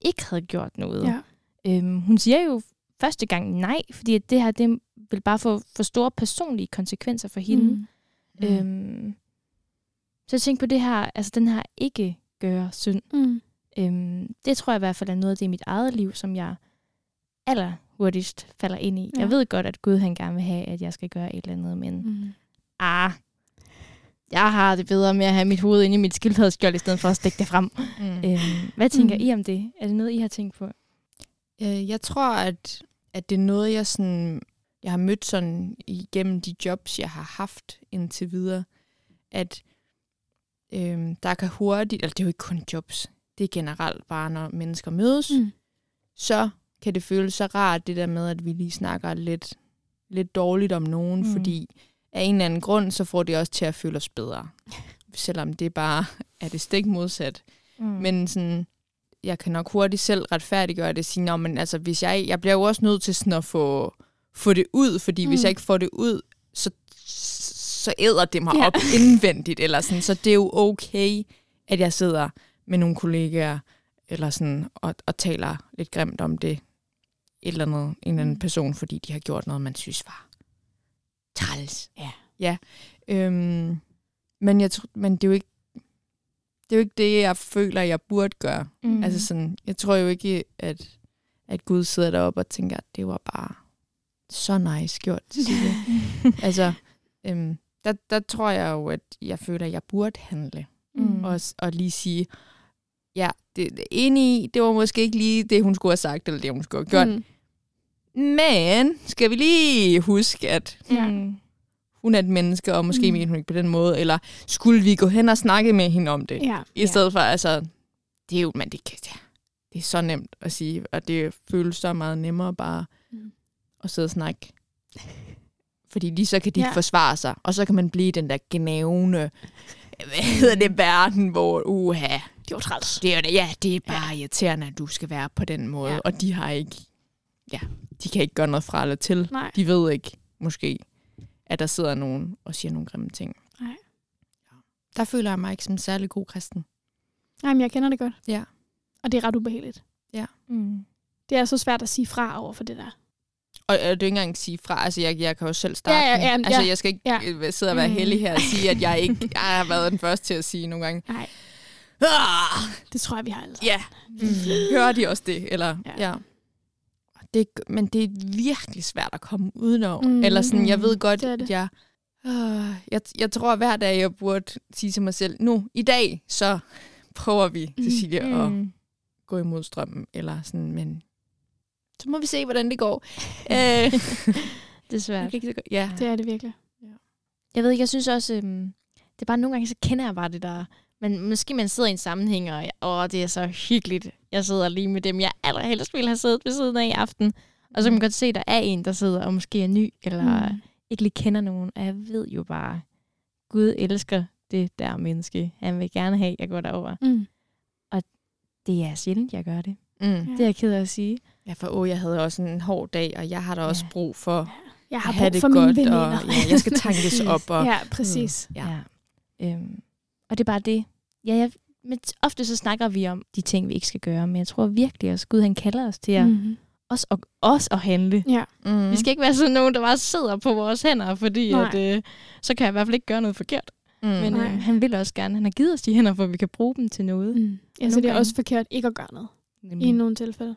ikke havde gjort noget? Ja. Øhm, hun siger jo første gang nej, fordi det her det vil bare få for store personlige konsekvenser for hende. Mm. Mm. Øhm, så jeg tænkte på det her, altså den her ikke gøre synd. Mm. Øhm, det tror jeg i hvert fald er noget af det i mit eget liv, som jeg aller hurtigst falder ind i. Ja. Jeg ved godt, at Gud han gerne vil have, at jeg skal gøre et eller andet, men Mm. ah, jeg har det bedre med at have mit hoved inde i mit skildpadskjold, i stedet for at stikke det frem. Mm. Øhm, hvad tænker Mm. I om det? Er det noget, I har tænkt på? Øh, jeg tror, at, at det er noget, jeg sådan, jeg har mødt sådan igennem de jobs, jeg har haft indtil videre, at øh, der kan hurtigt, eller det er jo ikke kun jobs, det er generelt bare, når mennesker mødes, mm. Så kan det føles så rart, det der med, at vi lige snakker lidt, lidt dårligt om nogen, Mm. fordi af en eller anden grund, så får det også til at føle os bedre. Selvom det bare er det stik modsat. Mm. Men sådan, jeg kan nok hurtigt selv retfærdiggøre det og sige, "Nå, men altså, hvis jeg, jeg bliver jo også nødt til sådan at få, få det ud, fordi mm. hvis jeg ikke får det ud, så, så æder det mig Ja. op indvendigt, eller sådan, så det er jo okay, at jeg sidder med nogle kollegaer, eller sådan, og, og taler lidt grimt om det, et eller andet, en eller anden Mm. person, fordi de har gjort noget, man synes var træls. Ja. Ja. Øhm, men, jeg, men det er jo ikke det er jo ikke det, jeg føler, jeg burde gøre. Mm. Altså sådan, jeg tror jo ikke, at, at Gud sidder deroppe og tænker, at det var bare så nice gjort, altså, øhm, der, der tror jeg jo, at jeg føler, at jeg burde handle. Mm. Og, og lige sige, ja, det, det enig i, det var måske ikke lige det, hun skulle have sagt, eller det, hun skulle have gjort. Mm. Men skal vi lige huske, at Ja. Mm. hun er et menneske, og måske Mm. mente hun ikke på den måde, eller skulle vi gå hen og snakke med hende om det? Ja. I stedet for, altså, det er jo, men det, kan, ja, det er så nemt at sige, og det føles så meget nemmere bare Mm. at sidde og snakke. Fordi lige så kan de Ja. ja. forsvare sig, og så kan man blive den der gnævende, hvad hedder det, verden, hvor, uha, Det var træls. det er, jo det- ja, det er bare ja. irriterende, at du skal være på den måde, Ja. ja. og de har ikke, ja, de kan ikke gøre noget fra eller til. Nej. De ved ikke, måske, at der sidder nogen og siger nogle grimme ting. Nej. Ja. Der føler jeg mig ikke som en særlig god kristen. Jamen, jeg kender det godt. Ja. Og det er ret ubehageligt. Mm. Det er så svært at sige fra over for det der. Og øh, er jo ikke engang sige fra, altså jeg, jeg kan jo selv starte. Ja, ja, ja, altså ja. jeg skal ikke Ja. ja. sidde og være Mm. heldig her og sige, at jeg ikke jeg har været den første til at sige nogle gange. Nej, Ah, det tror jeg, vi har alle. ja, mm. hører de også det? Eller, Ja. ja. Det, men det er virkelig svært at komme udenom. Mm. Eller sådan, jeg ved godt, det det. at jeg, øh, jeg... Jeg tror hver dag, jeg burde sige til mig selv, nu, i dag, så prøver vi, Cecilie, mm. at Mm. gå imod strømmen. Eller sådan, men så må vi se, hvordan det går. øh, Det er ikke så godt- ja. Det er det virkelig. Jeg ved ikke, jeg synes også, øhm, det er bare nogle gange, så kender jeg bare det der. Men måske man sidder i en sammenhæng, og åh, det er så hyggeligt. Jeg sidder lige med dem, jeg allerhelst ville have siddet ved siden af i aften. Og så kan man godt se, at der er en, der sidder og måske er ny, eller mm. ikke lige kender nogen. Og jeg ved jo bare, Gud elsker det der menneske. Han vil gerne have, at jeg går derover. Mm. Det er sjældent, jeg gør det. Mm. Ja. Det er jeg ked af at sige. Ja, for åh, jeg havde også en hård dag, og jeg har da også Ja. brug for Jeg at har have brug det for mine godt, veninder. og ja, jeg skal tankes op. Og, ja, præcis. Ja. Ja. Øhm, og det er bare det. Ja, jeg, men ofte så snakker vi om de ting, vi ikke skal gøre, men jeg tror virkelig også, Gud han kalder os til at, mm. Mm. også, at, også at handle. Ja. mm. Vi skal ikke være sådan nogen, der bare sidder på vores hænder, fordi Nej. at, øh, så kan jeg i hvert fald ikke gøre noget forkert. mm. Men øh, han vil også gerne. Han har givet os de hænder, for at vi kan bruge dem til noget. Mm. Mm. Ja, så det er gange- også forkert ikke at gøre noget. I nogle tilfælde.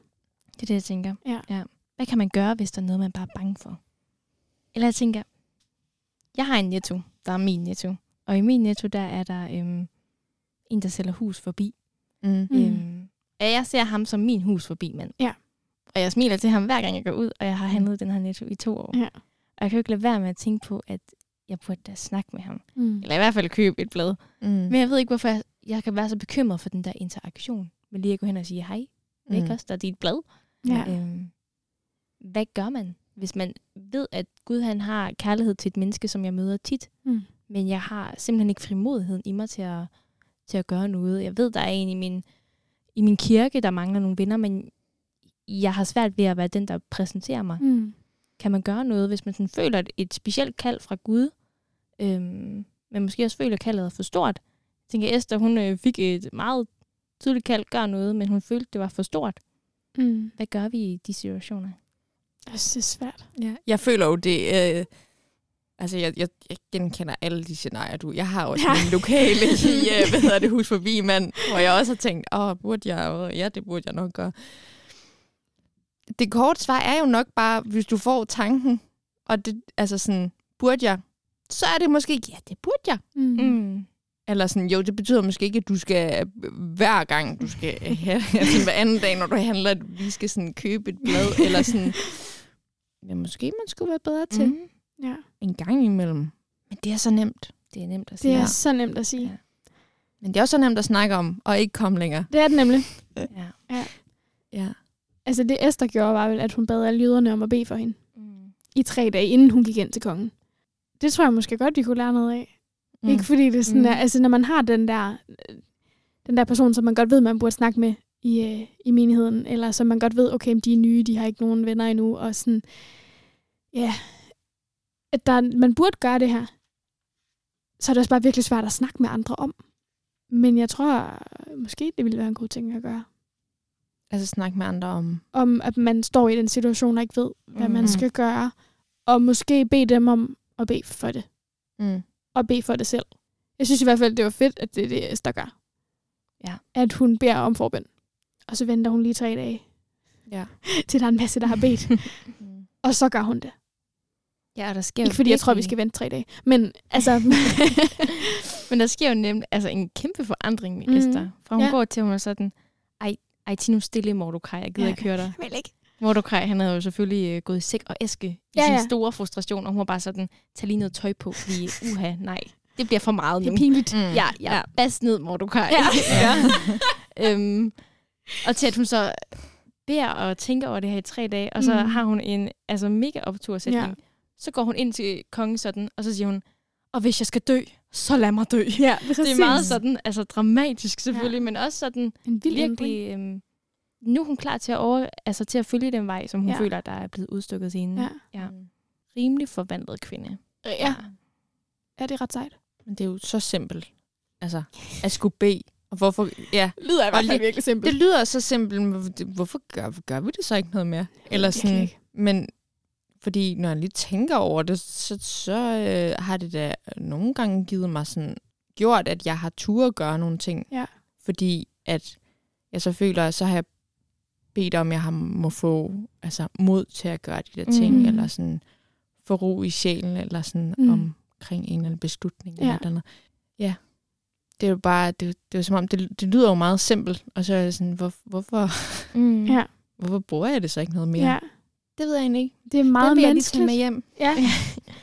Det er det, jeg tænker. Ja. ja. Hvad kan man gøre, hvis der er noget, man bare er bange for? Eller jeg tænker, jeg har en netto, der er min netto. Og i min netto, der er der øhm, en, der sælger hus forbi. Mm. Mm. Mm. Øhm, og jeg ser ham som min hus forbi mand. Ja. Og jeg smiler til ham hver gang jeg går ud, og jeg har handlet den her netto i to år. Ja. Og jeg kan jo ikke lade være med at tænke på, at jeg burde da snakke med ham. Mm. Eller i hvert fald købe et blad. Mm. Men jeg ved ikke, hvorfor jeg, jeg kan være så bekymret for den der interaktion. Med lige at gå hen og sige, hej, er ikke også, der er dit blad. Ja. Øhm, hvad gør man, hvis man ved, at Gud han har kærlighed til et menneske, som jeg møder tit, Mm. men jeg har simpelthen ikke frimodigheden i mig til at, til at gøre noget. Jeg ved, der er en i min, i min kirke, der mangler nogle venner, men jeg har svært ved at være den, der præsenterer mig. Mm. Kan man gøre noget, hvis man sådan føler et, et specielt kald fra Gud, øhm, men måske også føler, at kaldet er for stort? Jeg tænker, Esther, hun øh, fik et meget tydeligt kaldt gør noget, men hun følte, det var for stort. Mm. Hvad gør vi i de situationer? Jeg synes, det er svært. Ja. Jeg føler jo, det øh, Altså, jeg, jeg, jeg genkender alle de scenarier, du... Jeg har også ja. min lokale i, uh, hvad hedder det, hus forbi, mand, hvor jeg også har tænkt, åh, burde jeg? Ja, det burde jeg nok gøre. Det korte svar er jo nok bare, hvis du får tanken, og det, altså sådan, burde jeg? Så er det måske, ja, det burde jeg. Mm. Mm. Eller sådan, jo, det betyder måske ikke, at du skal hver gang, du skal have, altså hver anden dag, når du handler, at vi skal sådan købe et blad, eller sådan, men måske man skulle være bedre til. Mm. Ja. En gang imellem. Men det er så nemt. Det er nemt at sige. Det er så nemt at sige. Ja. Men det er også så nemt at snakke om, og ikke komme længere. Det er det nemlig. ja. ja. ja. Altså det Esther gjorde, var vel, at hun bad alle jøderne om at bede for hende. Mm. I tre dage, inden hun gik ind til kongen. Det tror jeg måske godt, vi kunne lære noget af. Mm. Ikke fordi det sådan mm. er, altså når man har den der, den der person, som man godt ved, man burde snakke med i, øh, i menigheden, eller som man godt ved, okay, de er nye, de har ikke nogen venner endnu, og sådan, ja, at der, man burde gøre det her, så er det også bare virkelig svært at snakke med andre om. Men jeg tror, måske det ville være en god ting at gøre. Altså snakke med andre om? Om, at man står i den situation og ikke ved, hvad mm. man skal gøre. Og måske bede dem om at bede for det. Mm. Og bede for det selv. Jeg synes i hvert fald, det var fedt, at det er det, Esther gør. Ja. At hun beder om forbind. Og så venter hun lige tre dage. Ja. til der er en masse, der har bedt. mm. og så gør hun det. Ja, og der sker Ikke fordi jeg tror, vi skal vente tre dage. Men altså... men der sker jo nemt altså, en kæmpe forandring med mm. Esther. Fra hun ja. går til, hun er sådan, ej, ej, nu stille, Mordokaj, jeg gider ja, ikke høre dig. Jeg vil ikke. Mordokaj, han havde jo selvfølgelig uh, gået i sæk og æske i ja, sin ja. store frustration, og hun var bare sådan, tag lige noget tøj på, fordi uha, nej, det bliver for meget nu. Det er pinligt. Mm. Ja, ja, ja. Bas ned, Mordokaj. Ja. ja. øhm, og til at hun så beder og tænker over det her i tre dage, og så mm. har hun en altså, mega optursætning. Ja så går hun ind til kongen sådan, og så siger hun, og hvis jeg skal dø, så lad mig dø. Ja, det er meget sådan, altså dramatisk selvfølgelig, ja. men også sådan en vild virkelig, øhm, nu er hun klar til at, over, altså, til at følge den vej, som hun ja. føler, der er blevet udstukket til hende. Ja. ja. Rimelig forvandlet kvinde. Ja. ja. Ja, det er ret sejt. Men det er jo så simpelt. Altså, at skulle bede. Og hvorfor, ja. Lyder i hvert fald virkelig simpelt. Det lyder så simpelt, men hvorfor gør, gør vi det så ikke noget mere? Eller sådan, men fordi når jeg lige tænker over det, så, så øh, har det da nogle gange givet mig sådan, gjort, at jeg har tur at gøre nogle ting. Ja. Fordi at jeg så føler, at så har jeg bedt om, at jeg har, må få altså, mod til at gøre de der ting, mm. eller sådan få ro i sjælen, eller sådan mm. omkring en eller anden beslutning. Ja. Eller andet. Ja. Det er jo bare, det, det er jo som om, det, det lyder jo meget simpelt, og så er jeg sådan, hvor, hvorfor, mm. ja. hvorfor bruger jeg det så ikke noget mere? Ja. Det ved jeg egentlig ikke. Det er meget det menneskeligt. Med hjem. Ja.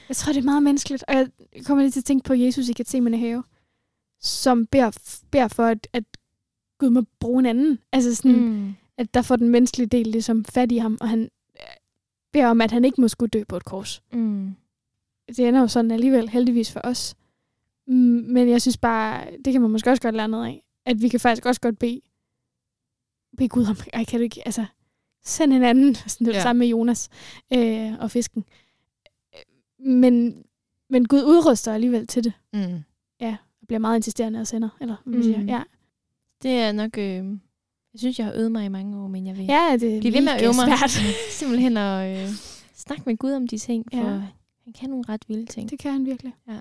jeg tror, det er meget menneskeligt. Og jeg kommer lige til at tænke på Jesus i Gethsemane have, som beder, beder for, at, at Gud må bruge en anden. Altså sådan, mm. At der får den menneskelige del ligesom fat i ham, og han beder om, at han ikke må skulle dø på et kors. Mm. Det ender jo sådan alligevel, heldigvis for os. Mm, men jeg synes bare, det kan man måske også godt lære noget af. At vi kan faktisk også godt bede, bede Gud om, ej, kan du ikke, altså, send en anden, sådan det ja. samme med Jonas øh, og fisken. Men, men Gud udruster alligevel til det. Mm. Ja, og bliver meget insisterende og sender, eller hvad man siger. Mm. Ja. Det er nok, øh, jeg synes, jeg har øvet mig i mange år, men jeg vil ja, det blive ved med at øve mig. Svært. Simpelthen at øh, snakke med Gud om de ting, for ja. han kan nogle ret vilde ting. Det kan han virkelig. Ja.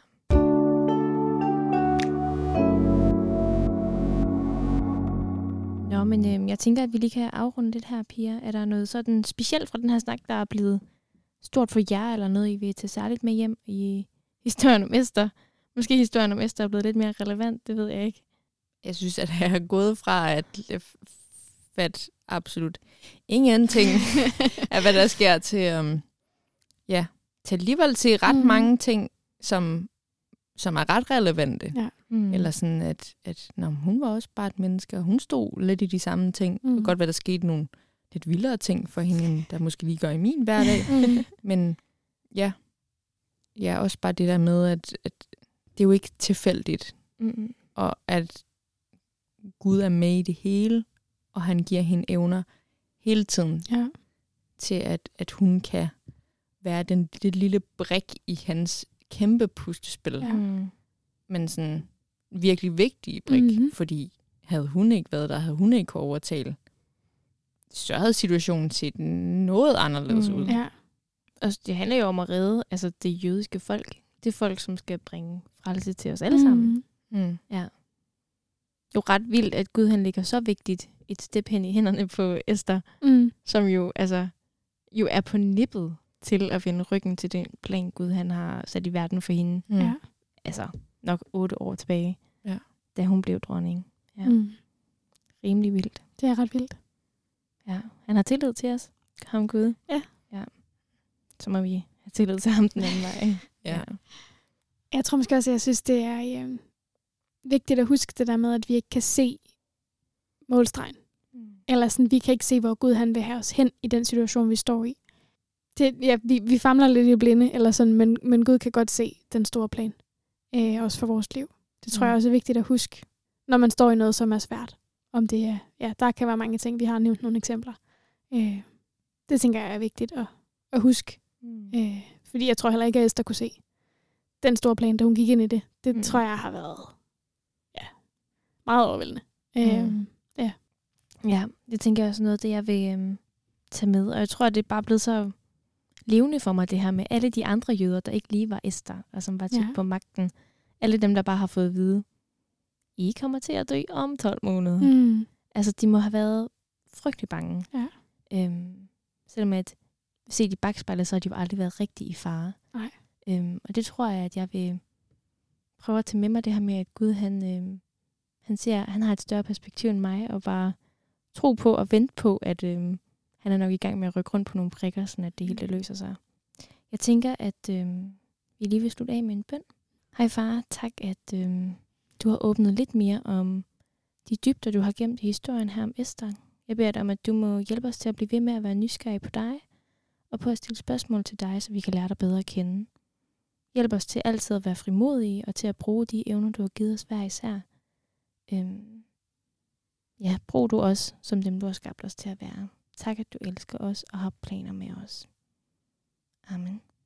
Nå, men øh, jeg tænker, at vi lige kan afrunde lidt her, Pia. Er der noget sådan specielt fra den her snak, der er blevet stort for jer, eller noget, I vil tage særligt med hjem i historien om Esther? Måske historien om Esther er blevet lidt mere relevant, det ved jeg ikke. Jeg synes, at jeg har gået fra at fat absolut ingenting af, hvad der sker, til, um, ja, til alligevel til ret mm. mange ting, som, som er ret relevante. Ja. Mm. Eller sådan, at, at nå, hun var også bare et menneske, og hun stod lidt i de samme ting. Mm. Det kunne godt være, der skete nogle lidt vildere ting for hende, der måske lige gør i min hverdag. mm. Men ja, ja, også bare det der med, at, at det er jo ikke tilfældigt. Mm. Og at Gud er med i det hele, og han giver hende evner hele tiden ja. til, at, at hun kan være den det lille brik i hans kæmpe pustespil. Ja. Mm. Men sådan, virkelig vigtige brik, mm-hmm. fordi havde hun ikke været der, havde hun ikke kunne overtale, så havde situationen set noget anderledes mm. ud. Ja. Og det handler jo om at redde altså det jødiske folk. Det er folk, som skal bringe frelse til os alle sammen. Mm. Mm. Ja. Jo ret vildt, at Gud han ligger så vigtigt et step hen i hænderne på Esther, mm. som jo altså jo er på nippet til at vende ryggen til den plan, Gud han har sat i verden for hende. Mm. Ja. Altså nok otte år tilbage, ja. da hun blev dronning. Ja. Mm. Rimelig vildt. Det er ret vildt. Ja, han har tillid til os. Ham Gud. Ja. ja. Så må vi have tillid til ham den anden vej. ja. Jeg tror måske også, at jeg synes, det er øh, vigtigt at huske det der med, at vi ikke kan se målstregen. Mm. Eller sådan, vi kan ikke se, hvor Gud han vil have os hen i den situation, vi står i. Det, ja, vi, vi famler lidt i blinde, eller sådan, men, men Gud kan godt se den store plan. Øh, også for vores liv. Det tror mm. jeg også er vigtigt at huske, når man står i noget, som er svært. Om det er, ja, der kan være mange ting. Vi har nævnt nogle eksempler. Øh, det tænker jeg er vigtigt at, at huske. Mm. Øh, fordi jeg tror heller ikke, at Esther kunne se den store plan, da hun gik ind i det. Det mm. tror jeg har været meget overvældende. Mm. Øh, ja. ja, det tænker jeg også noget, det jeg vil øhm, tage med. Og jeg tror, at det er bare blevet så levende for mig, det her med alle de andre jøder, der ikke lige var Esther, og som var tæt ja. på magten. Alle dem, der bare har fået at vide, I kommer til at dø om 12 måneder. Mm. Altså, de må have været frygtelig bange. Ja. Øhm, selvom at set i bagspejlet, så har de jo aldrig været rigtig i fare. Nej. Øhm, og det tror jeg, at jeg vil prøve at tage med mig det her med, at Gud, han, øhm, han ser, han har et større perspektiv end mig, og bare tro på og vente på, at øhm, han er nok i gang med at rykke rundt på nogle prikker, så at det hele det løser sig. Jeg tænker, at øhm, vi lige vil slutte af med en bøn. Hej far, tak, at øhm, du har åbnet lidt mere om de dybder, du har gemt i historien her om Esther. Jeg beder dig om, at du må hjælpe os til at blive ved med at være nysgerrige på dig, og på at stille spørgsmål til dig, så vi kan lære dig bedre at kende. Hjælp os til altid at være frimodige, og til at bruge de evner, du har givet os hver især. Øhm, ja, brug du os som dem, du har skabt os til at være. Tak, at du elsker os og har planer med os. Amen.